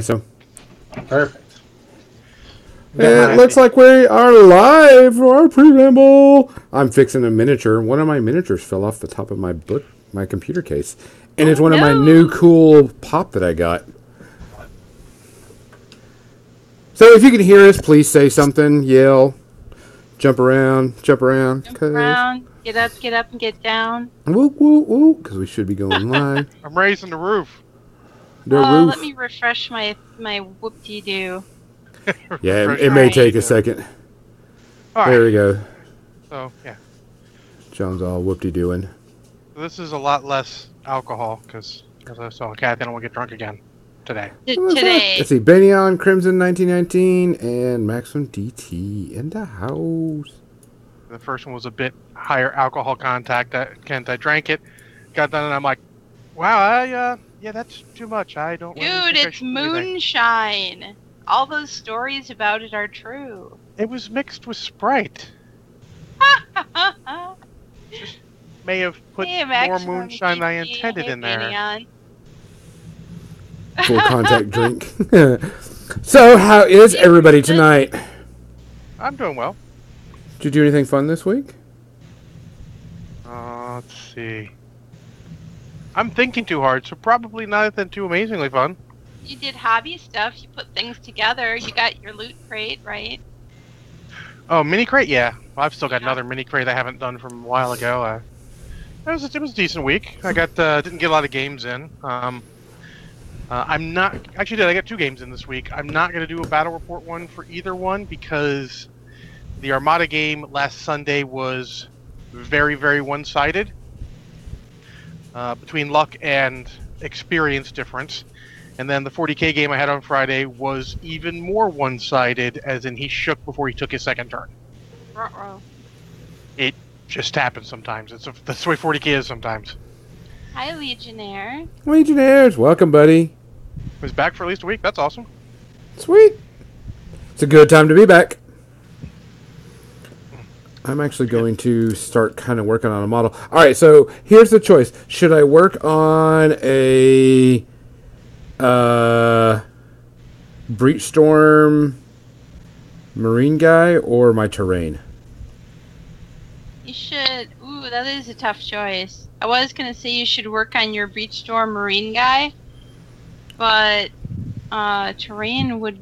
So Perfect. it looks like we are live for our preamble. I'm fixing a miniature. One of my miniatures fell off the top of my book, my computer case, and it's Oh, one of my new cool pop that I got. So if you can hear us, please say something, yell, jump around, jump around, Jump 'cause- around, get up, get up, and get down. whoop whoop whoop, because we should be going live. I'm raising the roof. The oh, roof. let me refresh my my whoop-de-doo. yeah, it, it may take a second. All There right. we go. So yeah, John's all whoop de doing. this is a lot less alcohol because as I saw Kathy, I don't want to get drunk again today. T- today, Let's see, Benyon, Crimson 1919, and Maximum DT in the house. The first one was a bit higher alcohol contact. I, Kent, I drank it, got done, and I'm like, wow, I, uh, yeah, that's too much. I don't. really dude, think I it's do moonshine. All those stories about it are true. It was mixed with Sprite. May have put Hey, more moonshine than I intended in there. Benyon. Full contact drink. so, how is everybody tonight? I'm doing well. Did you do anything fun this week? Uh, let's see. I'm thinking too hard, so probably nothing too amazingly fun. You did hobby stuff. You put things together. You got your loot crate, right? Oh, mini crate, yeah. Well, I've still got Yeah. another mini crate I haven't done from a while ago. Uh, it was it was a decent week. I got uh, didn't get a lot of games in. Um, uh, I'm not actually did I got two games in this week. I'm not going to do a battle report one for either one because the Armada game last Sunday was very very one sided uh, between luck and experience difference. And then the 40k game I had on Friday was even more one sided, as in he shook before he took his second turn Ruh-roh. It just happens sometimes. It's a, that's the way 40k is sometimes. Hi, Legionnaire. Legionnaires, welcome, buddy. Was back for at least a week. That's awesome. Sweet. It's a good time to be back. I'm actually going to start kind of working on a model. All right, so here's the choice. Should I work on a uh, Breach Storm Marine guy or my terrain? You should. Ooh, that is a tough choice. I was gonna say you should work on your Breach Storm Marine guy, but uh, terrain would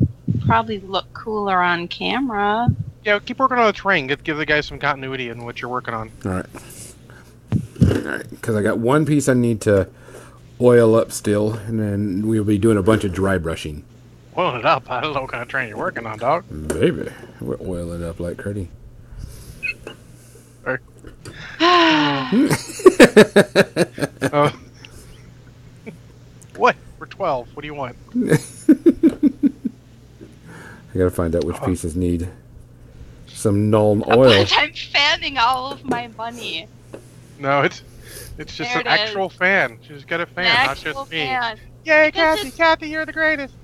probably look cooler on camera. Yeah, keep working on the terrain. Give, give the guys some continuity in what you're working on. All right. All right, because I got one piece I need to oil up still, and then we'll be doing a bunch of dry brushing. Oil it up. I don't know what kind of terrain you're working on, dog. Baby, we're oiling it up like Cuddy. Uh, what? We're 12. What do you want? I gotta find out which pieces need some Nuln But oil. I'm fanning all of my money. No, it's it's just There an it is. actual fan. She's got a fan, An not actual just me. fan. Yay, Because Kathy! it's- Kathy, you're the greatest.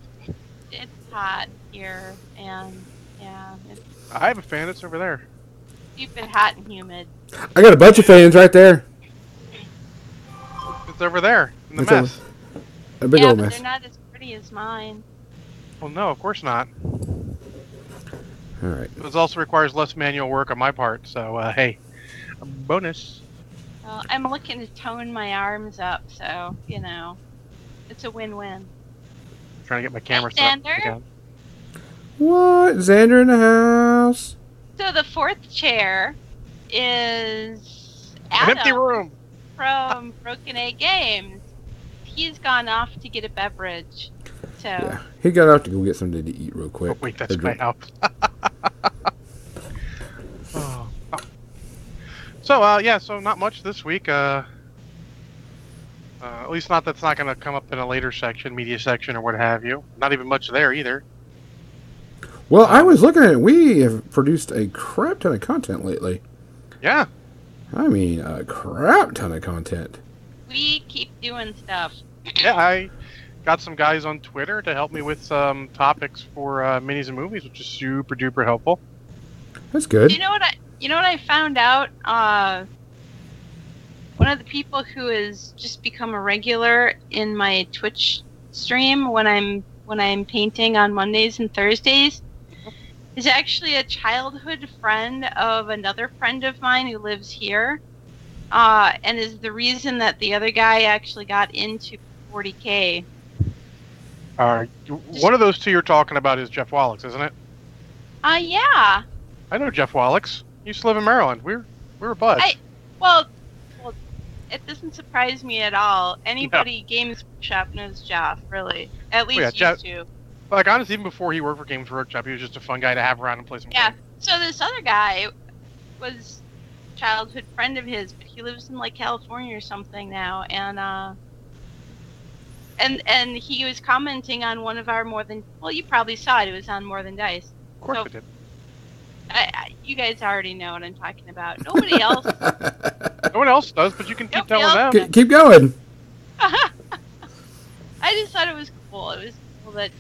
It's hot here, and yeah, it's I have a fan. It's over there. stupid hot and humid. I got a bunch of fans right there. It's over there in the It's over- mess. A big yeah, old but mess. they're not as pretty as mine. Well, no, of course not. All right. This also requires less manual work on my part. So, uh, hey, bonus. Well, I'm looking to tone my arms up, so you know, it's a win-win. Trying to get my camera Hey, set up Xander? again. What? Xander in the house? So the fourth chair is An empty room. from Broken Egg Games. He's gone off to get a beverage. So Yeah. He got out to go get something to eat real Oh, quick. wait, that's Or my house. oh. oh. So, uh, yeah, so not much this week. Uh, uh, at least not that's not going to come up in a later section, media section, or what have you. Not even much there either. Well, I was looking at it. We have produced a crap ton of content lately. Yeah, I mean, a crap ton of content. we keep doing stuff. yeah. I got some guys on Twitter to help me with some topics for uh, minis and movies, which is super duper helpful. That's good. You know what I? You know what I found out? Uh, one of the people who has just become a regular in my Twitch stream when I'm when I'm painting on Mondays and Thursdays is actually a childhood friend of another friend of mine who lives here, uh, and is the reason that the other guy actually got into 40k. Uh, one of those two you're talking about is Jeff Wallach, isn't it? Uh, yeah. I know Jeff Wallach. He used to live in Maryland. We were we were buds. I- Well, well, it doesn't surprise me at all. Anybody Games Workshop knows Jeff, really. At least yeah, used Jeff- to. Like honestly, even before he worked for Games Workshop, he was just a fun guy to have around and play some. Games. Yeah. games. So this other guy was a childhood friend of his, but he lives in like California or something now, and uh, and and he was commenting on one of our more than well, you probably saw it. It was on More Than Dice. Of course So- did. I, I, you guys already know what I'm talking about. Nobody else. No one else does, but you can keep Nobody telling else them. Keep- Keep going. I just thought it was cool. It was cool that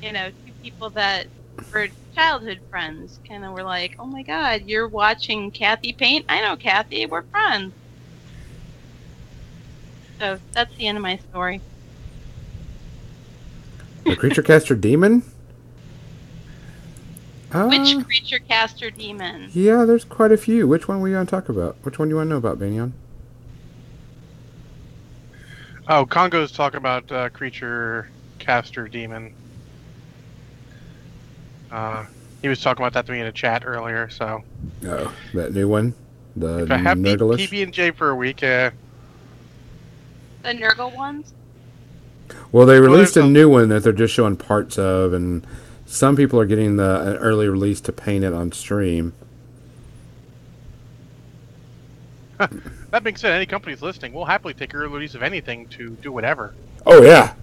you know two people that were childhood friends kind of were like, "Oh my God, you're watching Kathy paint? I know Kathy. We're friends." So that's the end of my story. The creature caster demon. Uh, Which creature caster demon? Yeah, there's quite a few. Which one were you going to talk about? Which one do you want to know about, Banyan? Oh, Congo's talking about uh, creature caster demon. Uh, he was talking about that to me in a chat earlier. So Oh, that new one, the if I have Nerdalish. PB and J for a week, uh, The Nurgle ones? Well, they released a there's a- new one that they're just showing parts of, and some people are getting the an early release to paint it on stream. that being said, any company's listening, we'll happily take early release of anything to do whatever. Oh yeah,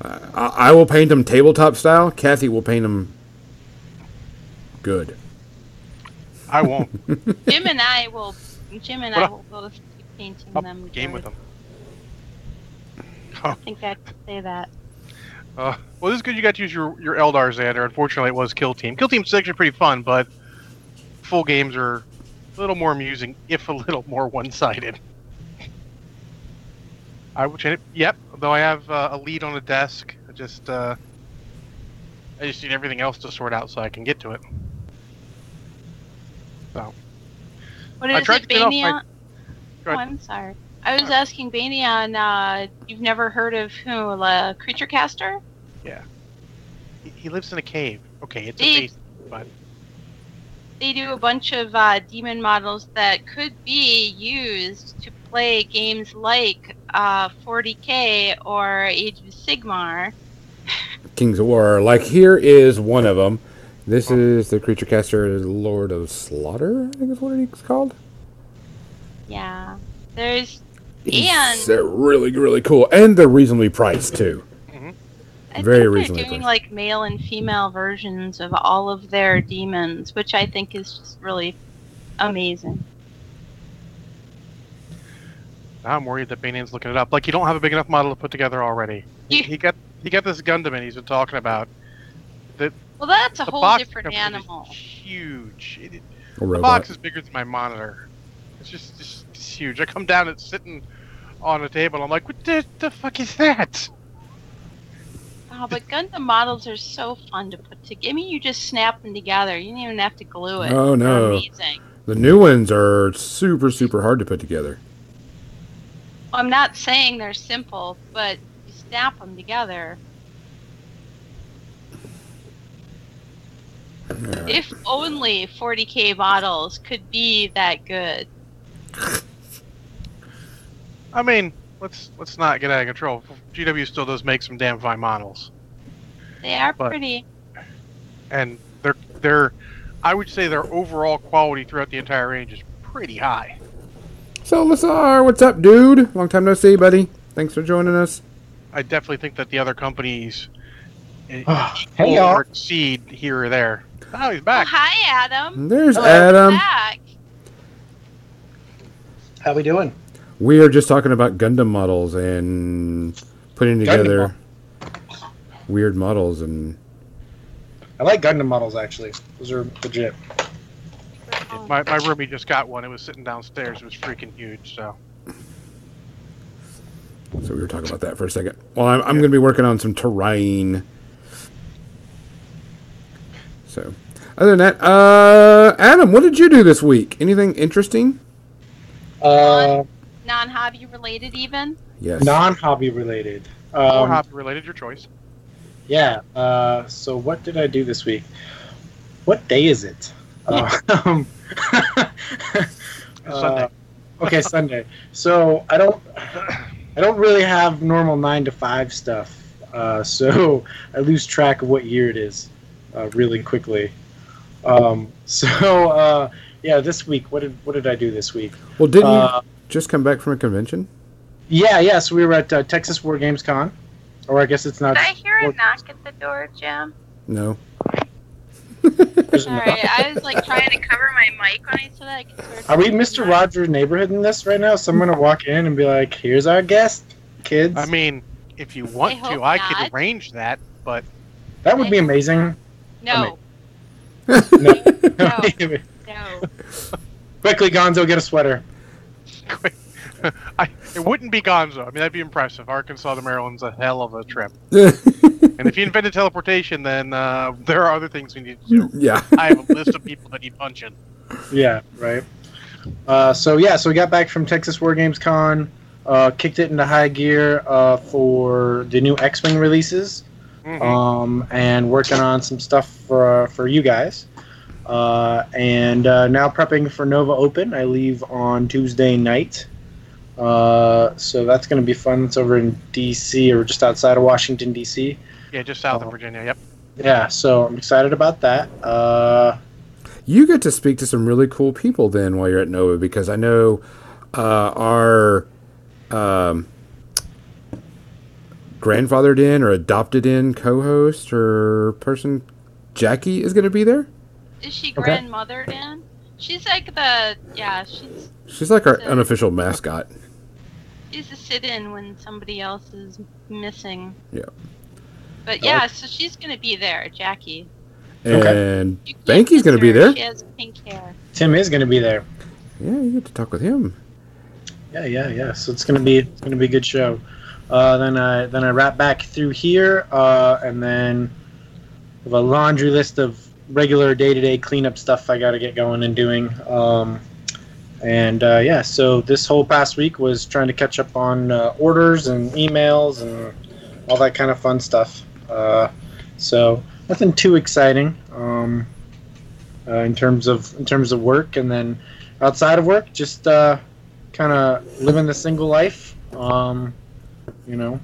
uh, I, I will paint them tabletop style. Kathy will paint them good. I won't. Jim and I will. Jim and I will both be painting them. game good. with them. I think I can say that. Uh, well, this is good. You got to use your your Eldar Xander. Unfortunately, it was Kill Team. Kill Team's actually pretty fun, but full games are a little more amusing, if a little more one-sided. I would change it. Yep. Though I have uh, a lead on a desk, I just uh, I just need everything else to sort out so I can get to it. So What I tried it, to get off my- Oh. I'm sorry. I was asking Banion, uh, you've never heard of who? Uh, Creature Caster? He, he lives in a cave. Okay, it's a They- base, but They do a bunch of uh, demon models that could be used to play games like uh, 40k or Age of Sigmar. Kings of War. Like here is one of them. This is the creature caster Lord of Slaughter. I think is what it's called. Yeah. There's. And- they're really really cool, and they're reasonably priced too. I Very think reasonably they're doing priced. like male and female versions of all of their demons, which I think is just really amazing. now I'm worried that Banyan's looking it up. Like you don't have a big enough model to put together already. He, he got he got this Gundam and he's been talking about. Well, that's a the whole box different comes is animal. Huge. It, it- A the robot. box is bigger than my monitor. It's just, just it's huge. I come down, and it's sitting on a table. I'm like, what the, the fuck is that? Oh, but Gundam models are so fun to put together. I mean, you just snap them together. You don't even have to glue it. Oh, no. amazing. The new ones are super super hard to put together. I'm not saying they're simple, but you snap them together. If only 40k models could be that good. I mean, let's let's not get out of control. GW still does make some damn fine models, They are But- pretty. and they're they're. I would say their overall quality throughout the entire range is pretty high. So Lazar, what's up, dude? Long time no see, buddy. Thanks for joining us. I definitely think that the other companies eh, Hey, y'all. or exceed here or there. Oh, he's Oh, back. hi, Adam. There's Hello. Adam. Back. How we doing? We are just talking about Gundam models and putting Gundam together weird models and I like Gundam models actually. Those are legit. Oh, My, my roomie just got one. It was sitting downstairs. It was freaking huge. So So we were talking about that for a second. Well, I'm, I'm going to be working on some terrain. So, other than that, uh, Adam, what did you do this week? Anything interesting? Uh, Non-hobby related, even. Yes. non-hobby related. Or Um, hobby related, your choice. Yeah. Uh, so what did I do this week? What day is it? Um, Sunday. uh, okay, Sunday. So I don't, I don't really have normal nine to five stuff. Uh, so I lose track of what year it is, uh, really quickly. Um, so uh, yeah, this week, what did what did I do this week? Well, didn't Uh, you just come back from a convention? yeah, yeah. So we were at uh, Texas War Games Con, or I guess it's not. Did I hear a knock at the door, Jim? No. there's Sorry, I was like trying to cover my mic when I said that. I could sort of Are we Mr. the knock. Rogers' neighborhood in this right now? Someone to walk in and be like, "Here's our guest, kids." I mean, if you want I hope to, I not. could arrange that, but that would be amazing. No, No. no, Quickly. Gonzo, get a sweater. I, it wouldn't be Gonzo. I mean, that'd be impressive. Arkansas to Maryland's a hell of a trip. And if you invented teleportation, then uh, there are other things we need to do. yeah. I have a list of people that need punching. Yeah, right. Uh, so yeah, so we got back from Texas War Games Con, uh, kicked it into high gear uh, for the new X-wing releases, Mhm. um, and working on some stuff for for you guys. Uh, and uh, now prepping for Nova Open. I leave on Tuesday night. Uh, so that's going to be fun. It's over in D.C. or just outside of Washington D.C. yeah, just south of Virginia. Yep. Yeah, so I'm excited about that. Uh, You get to speak to some really cool people then while you're at Nova because I know uh, our um, grandfathered in or adopted in co-host or person Jackie is going to be there. Is she Okay. grandmothered in? She's like the yeah. She's She's like our unofficial mascot. she's a sit-in when somebody else is missing. Yeah. But yeah, so she's gonna be there, Jackie. Okay. And You can't Banky's gonna be there. She has pink hair. Tim is going to be there. yeah, you get to talk with him. Yeah, yeah, yeah. So it's gonna be it's gonna be a good show. Uh, then I then I wrap back through here, uh, and then have a laundry list of regular day to day cleanup stuff I got to get going and doing. Um, and uh, yeah, so this whole past week was trying to catch up on uh, orders and emails and all that kind of fun stuff. Uh, so nothing too exciting um, uh, in terms of in terms of work, and then outside of work, just. Uh, kind of living the single life. Um, you know,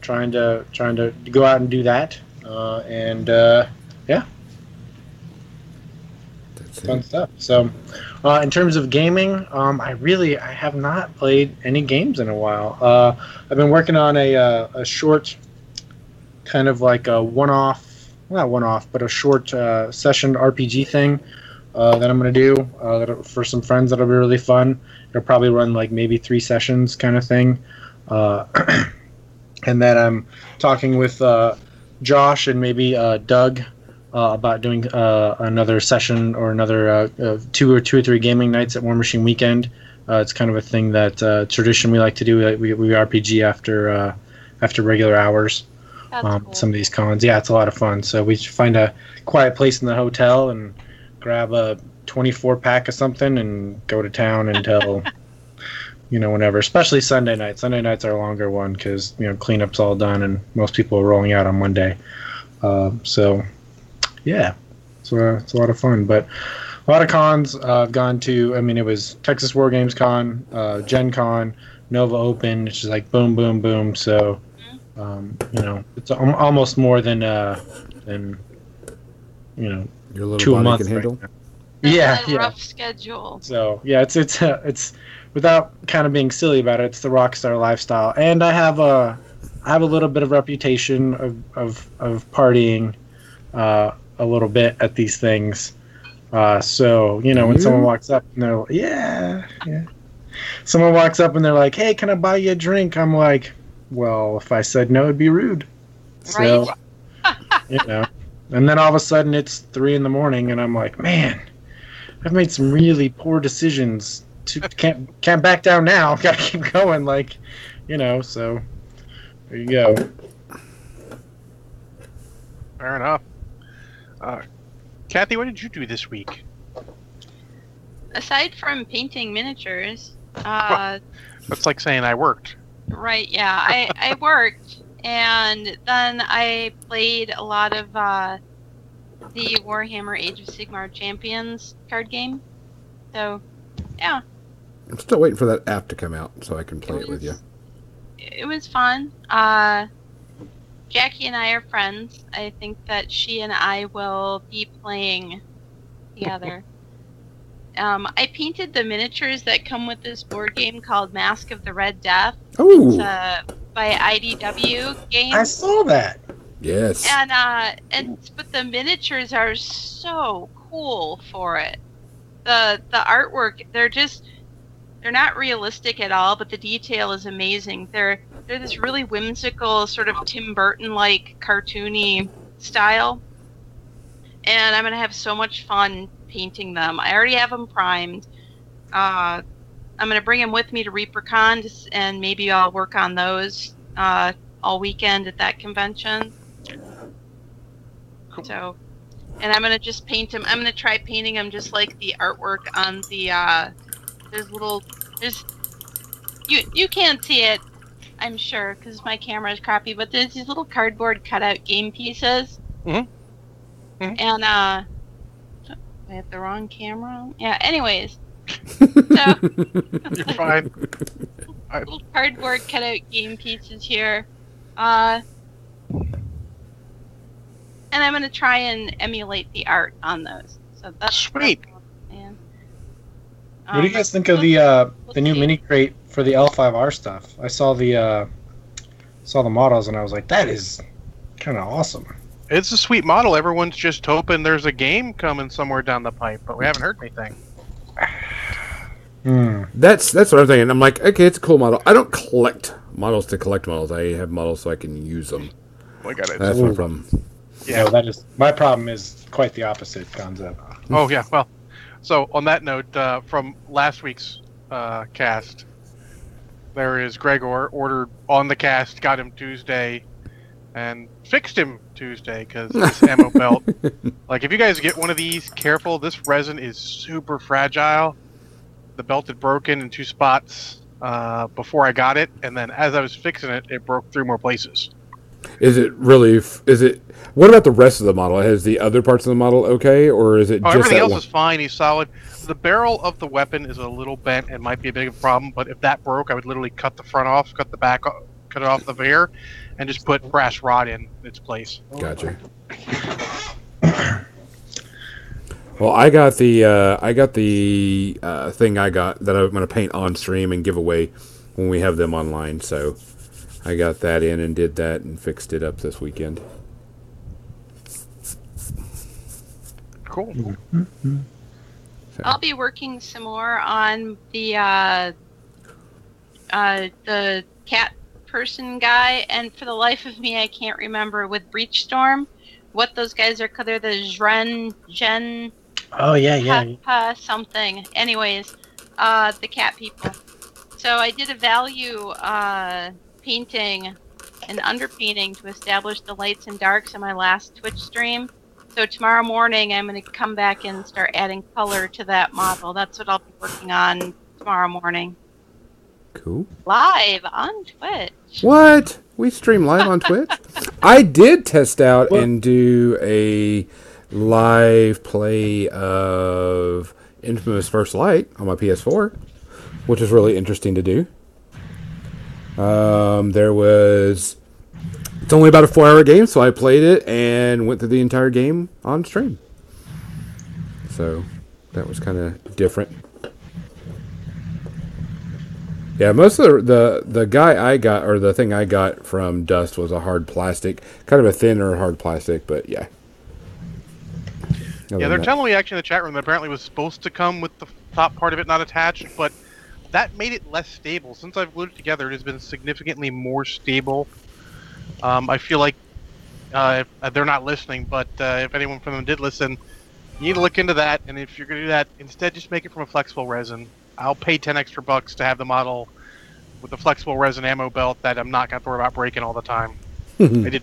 trying to trying to go out and do that, uh, and fun stuff. So, uh, in terms of gaming, um, I really I have not played any games in a while. Uh, I've been working on a uh, a short, kind of like a one-off, not one-off, but a short uh, session RPG thing. Uh, that I'm gonna do uh, that for some friends. That'll be really fun. It'll probably run like maybe three sessions, kind of thing. Uh, and then I'm talking with uh, Josh and maybe uh, Doug uh, about doing uh, another session or another uh, uh, two or two or three gaming nights at Warmachine Weekend. Uh, it's kind of a thing that uh, tradition we like to do. We, we RPG after uh, after regular hours. Um, cool. Some of these cons, yeah, it's a lot of fun. So we find a quiet place in the hotel and grab a 24 pack of something and go to town until you know whenever. Especially Sunday night. Sunday nights are a longer one because you know cleanup's all done and most people are rolling out on Monday. Uh, so yeah, so uh, it's a lot of fun. But a lot of cons uh, I've gone to. I mean, it was Texas War Games Con, uh, Gen Con, Nova Open. It's just like boom, boom, boom. So um, you know, it's al- almost more than uh, than you know Your little two a body month. can handle. right now. Yeah, a yeah. rough schedule. So yeah, it's it's uh, it's without kind of being silly about it. It's the rock star lifestyle, and I have a I have a little bit of reputation of of, of partying uh, a little bit at these things. Uh, so you know when You? someone walks up and they're like, yeah yeah, someone walks up and they're like, hey, can I buy you a drink? I'm like, well, if I said no, it'd be rude. So you know, and then all of a sudden it's three in the morning, and I'm like, man, I've made some really poor decisions. To, can't can't back down now. Got to keep going. Like, you know. So there you go. Fair enough. Uh, Kathy, what did you do this week? Aside from painting miniatures, uh, That's like saying I worked. right? Yeah, I I worked, and then I played a lot of uh, the Warhammer Age of Sigmar Champions card game. So, yeah, I'm still waiting for that app to come out so I can play it with you. it was fun. Uh, Jackie and I are friends. I think that she and I will be playing together. Um, I painted the miniatures that come with this board game called Masque of the Red Death. It's Oh, by IDW game. I saw that. yes. and uh and but the miniatures are so cool for it the the artwork they're just they're not realistic at all but the detail is amazing they're they're this really whimsical sort of tim burton like cartoony style and i'm gonna have so much fun painting them i already have them primed uh i'm gonna bring them with me to reapercon and maybe i'll work on those uh all weekend at that convention Cool. so, and I'm gonna just paint them. I'm gonna try painting them just like the artwork on the. uh There's little. There's. You you can't see it, I'm sure, because my camera is crappy. But there's these little cardboard cutout game pieces. Mhm. Mhm. And uh, I have the wrong camera. Yeah. Anyways, so You're fine. little cardboard cutout game pieces here. Uh, and I'm gonna try and emulate the art on those. So that's Sweet. Man. What do you guys think of the uh, the new mini crate for the L5R stuff? I saw the uh, saw the models and I was like, that is kind of awesome. It's a sweet model. Everyone's just hoping there's a game coming somewhere down the pipe, but we haven't heard anything. Hmm. That's that's what I'm thinking. I'm like, okay, it's a cool model. I don't collect models to collect models. I have models so I can use them. Oh my god, it's, That's my problem. Yeah, that is my problem. Is quite the opposite concept. oh yeah. Well, so on that note, uh, from last week's uh, cast, there is Gregor ordered on the cast, got him Tuesday, and fixed him Tuesday because this ammo belt. Like, if you guys get one of these, careful. This resin is super fragile. The belt had broken in two spots uh, before I got it, and then as I was fixing it, it broke three more places. Is it really? Is it? What about the rest of the model? Has the other parts of the model okay, or is it Oh, just everything else one? is fine. He's solid. The barrel of the weapon is a little bent and might be a big of a problem. But if that broke, I would literally cut the front off, cut the back, o- cut it off the veer, and just put brass rod in its place. Gotcha. Well, I got the uh, I got the uh, thing I got that I'm going to paint on stream and give away when we have them online. So I got that in and did that and fixed it up this weekend. Cool. I'll be working some more on the uh, uh, the cat person guy, and for the life of me, I can't remember with Breach Storm what those guys are. They're the Zren Gen Oh yeah, yeah. Papa something. Anyways, uh, the cat people. So I did a value uh, painting and underpainting to establish the lights and darks in my last Twitch stream. So tomorrow morning I'm going to come back and start adding color to that model. That's what I'll be working on tomorrow morning. Cool. Live on Twitch. What? We stream live on Twitch? I did test out What? and do a live play of Infamous First Light on my PS4, which is really interesting to do. Um, there was. It's only about a four hour game, so I played it and went through the entire game on stream. So that was kind of different. Yeah, most of the, the the guy I got or the thing I got from Dust was a hard plastic, kind of a thinner hard plastic, but yeah. Other Yeah, they're telling me actually in the chat room that apparently it was supposed to come with the top part of it not attached, but that made it less stable. Since I've glued it together, it has been significantly more stable. Um, I feel like uh, uh, they're not listening, but uh, if anyone from them did listen, you need to look into that. And if you're going to do that, instead just make it from a flexible resin. I'll pay 10 extra bucks to have the model with the flexible resin ammo belt that I'm not gonna worry about breaking all the time. I did,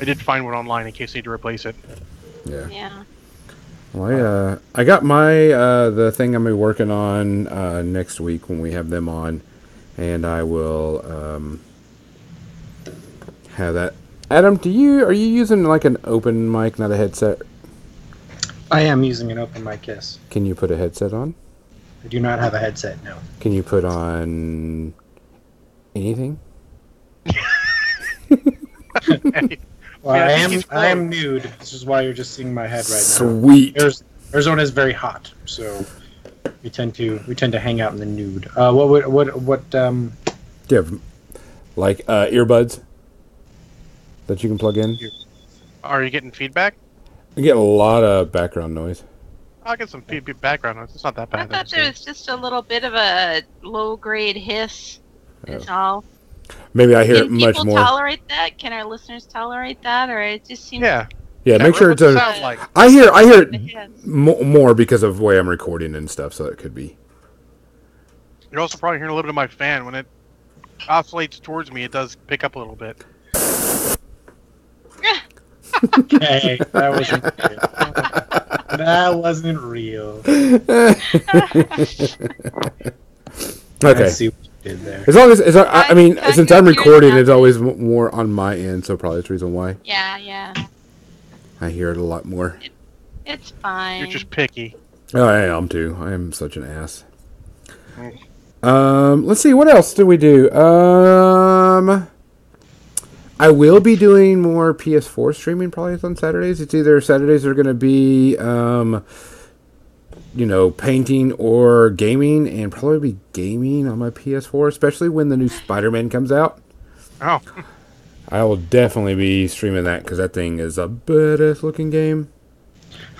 I did find one online in case I need to replace it. Yeah. Yeah. Well, I, uh, I got my uh, the thing I'm gonna be working on uh, next week when we have them on, and I will um, have that. Adam, do you are you using like an open mic, not a headset? I am using an open mic. Yes, Can you put a headset on? I do not have a headset. No. Can you put on anything? Well, Yeah, I I am. I am nude. This is why you're just seeing my head right now. Sweet. Arizona is very hot, so we tend to we tend to hang out in the nude. Uh, what would what what um Do you have like uh, earbuds that you can plug in? Are you getting feedback? I get a lot of background noise. I'll get some feed- feed- background noise. It's not that bad. I thought there was just a little bit of a low grade hiss. Is all. Maybe I hear it much people more. tolerate that? Can our listeners tolerate that, or it just seems? Yeah. yeah, make sure it's a. sound like? I hear I hear it hiss. mo- more because of the way I'm recording and stuff, so it could be. You're also probably hearing a little bit of my fan when it oscillates towards me. It does pick up a little bit. hey that wasn't real. that wasn't real. I Okay. See what you did there. As long as, as I, I I- mean, I since I'm recording, it's always more on my end, so probably that's the reason why Yeah, yeah. I hear it a lot more. It's fine. You're just picky. Oh, I am too. I am such an ass. Um, let's see. What else do we do? Um, I will be doing more PS4 streaming probably on Saturdays. It's either Saturdays are going to be, um, you know, painting or gaming, and probably be gaming on my PS4, especially when the new Spider-Man comes out. Oh, I will definitely be streaming that because that thing is a badass looking game.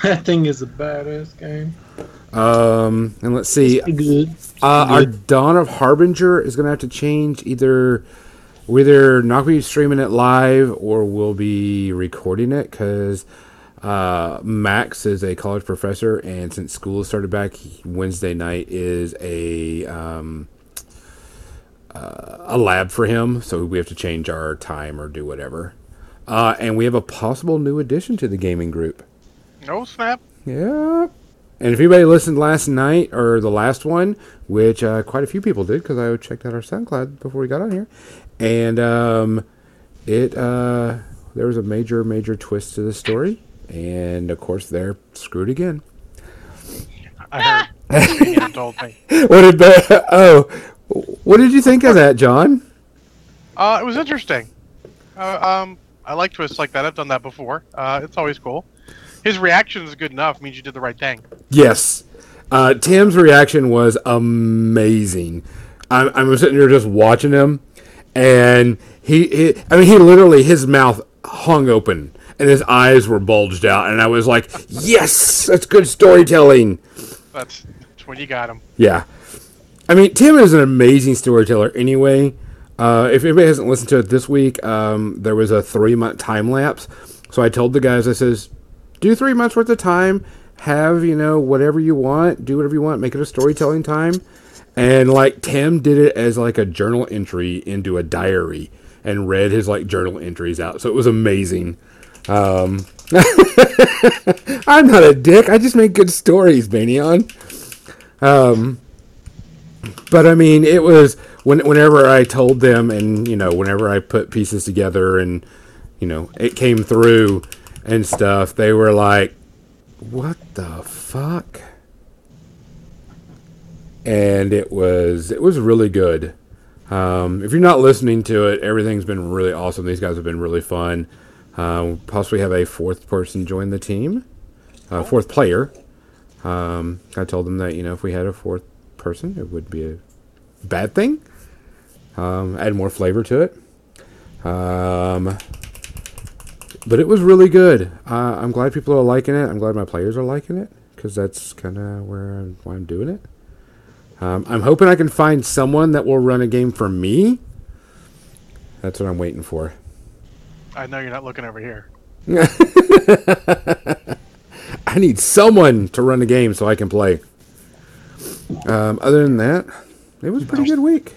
That thing is a badass game. Um, and let's see. Good. Uh, our Dawn of Harbinger is going to have to change. Either we're either not going to be streaming it live or we'll be recording it because uh, Max is a college professor, and since school started back, Wednesday night is a um, uh, a lab for him, so we have to change our time or do whatever. Uh, and we have a possible new addition to the gaming group. no snap. Yeah. And if anybody listened last night or the last one, which uh, quite a few people did because I checked out our SoundCloud before we got on here, and um, it uh, there was a major major twist to the story, and of course they're screwed again. I heard. Ian told me. What did the, oh, what did you think of that, John? Uh, it was interesting. Uh, um, I like twists like that. I've done that before. Uh, it's always cool. His reaction is good enough. Means you did the right thing. Yes. Uh, Tim's reaction was amazing. I'm, I'm sitting here just watching him, and he, he, I mean, he literally, his mouth hung open, and his eyes were bulged out, and I was like, yes, that's good storytelling. That's, that's when you got him. Yeah. I mean, Tim is an amazing storyteller anyway. Uh, if anybody hasn't listened to it this week, um, there was a three month time lapse. So I told the guys, I says, do three months worth of time, have, you know, whatever you want, do whatever you want, make it a storytelling time. And like Tim did it as like a journal entry into a diary and read his like journal entries out. So it was amazing. Um, I'm not a dick. I just make good stories, Banion. Um, but I mean, it was when whenever I told them, and you know, whenever I put pieces together, and you know, it came through and stuff, they were like, "What the fuck?" And it was it was really good. Um, if you're not listening to it, everything's been really awesome. These guys have been really fun. Uh, possibly have a fourth person join the team, uh, fourth player. Um, I told them that you know if we had a fourth person, it would be a bad thing. Um, add more flavor to it. Um, but it was really good. Uh, I'm glad people are liking it. I'm glad my players are liking it because that's kind of where I'm, why I'm doing it. Um, I'm hoping I can find someone that will run a game for me. That's what I'm waiting for. I know you're not looking over here. I need someone to run the game so I can play. Um, other than that, it was a pretty good week.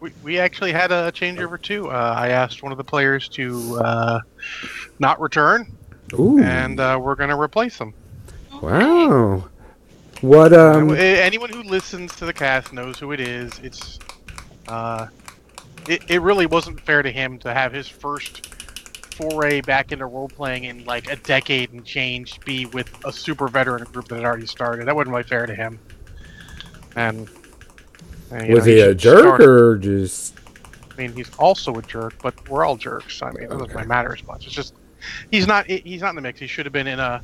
We, we actually had a changeover too. Uh, I asked one of the players to uh, not return, Ooh. and uh, we're going to replace them. wow. What um Uh, Anyone who listens to the cast knows who it is. It's uh, it, it really wasn't fair to him to have his first foray back into role playing in like a decade and change be with a super veteran group that had already started. That wasn't really fair to him. And, uh, and, was know, he a jerk or just I mean, he's also a jerk, but we're all jerks. I mean, it doesn't Okay. matter as much. It's just he's not he's not in the mix. He should have been in a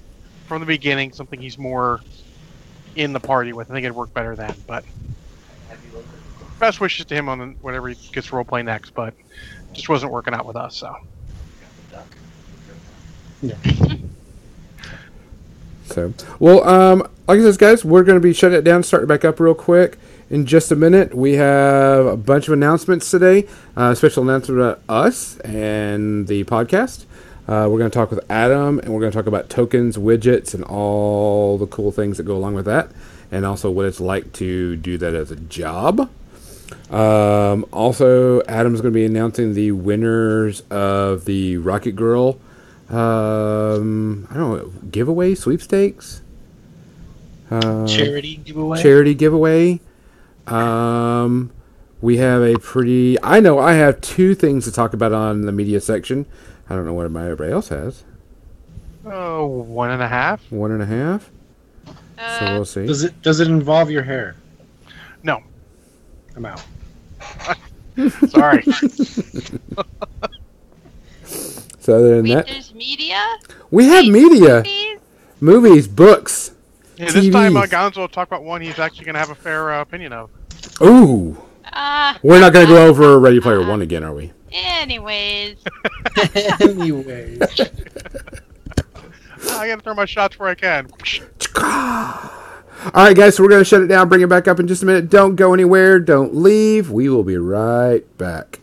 from the beginning something he's more in the party with. I think it'd work better then. But best wishes to him on whatever he gets role play next. But just wasn't working out with us. So So, well, um, like I said, guys, we're going to be shutting it down, starting back up real quick in just a minute. We have a bunch of announcements today. Uh, special announcement about us and the podcast. Uh, we're going to talk with Adam, and we're going to talk about tokens, widgets, and all the cool things that go along with that, and also what it's like to do that as a job. Um, also, Adam's going to be announcing the winners of the Rocket Girl. Um, I don't know giveaway sweepstakes. Uh, Charity giveaway. charity giveaway. Um, we have a pretty. I know I have two things to talk about on the media section. I don't know what everybody else has. oh, one and a half. One and a half. So Uh, we'll see. Does it does it involve your hair? No, I'm out. sorry. So other than wait, that, there's media. we have Wait, media, movies? movies, books. yeah, this time uh, TVs. Gonzo will talk about one he's actually going to have a fair uh, opinion of. Ooh, Uh, we're not going to go over Ready Player One again, are we? anyways, anyways. I got to throw my shots where I can. All right, guys, so we're going to shut it down, bring it back up in just a minute. Don't go anywhere. Don't leave. We will be right back.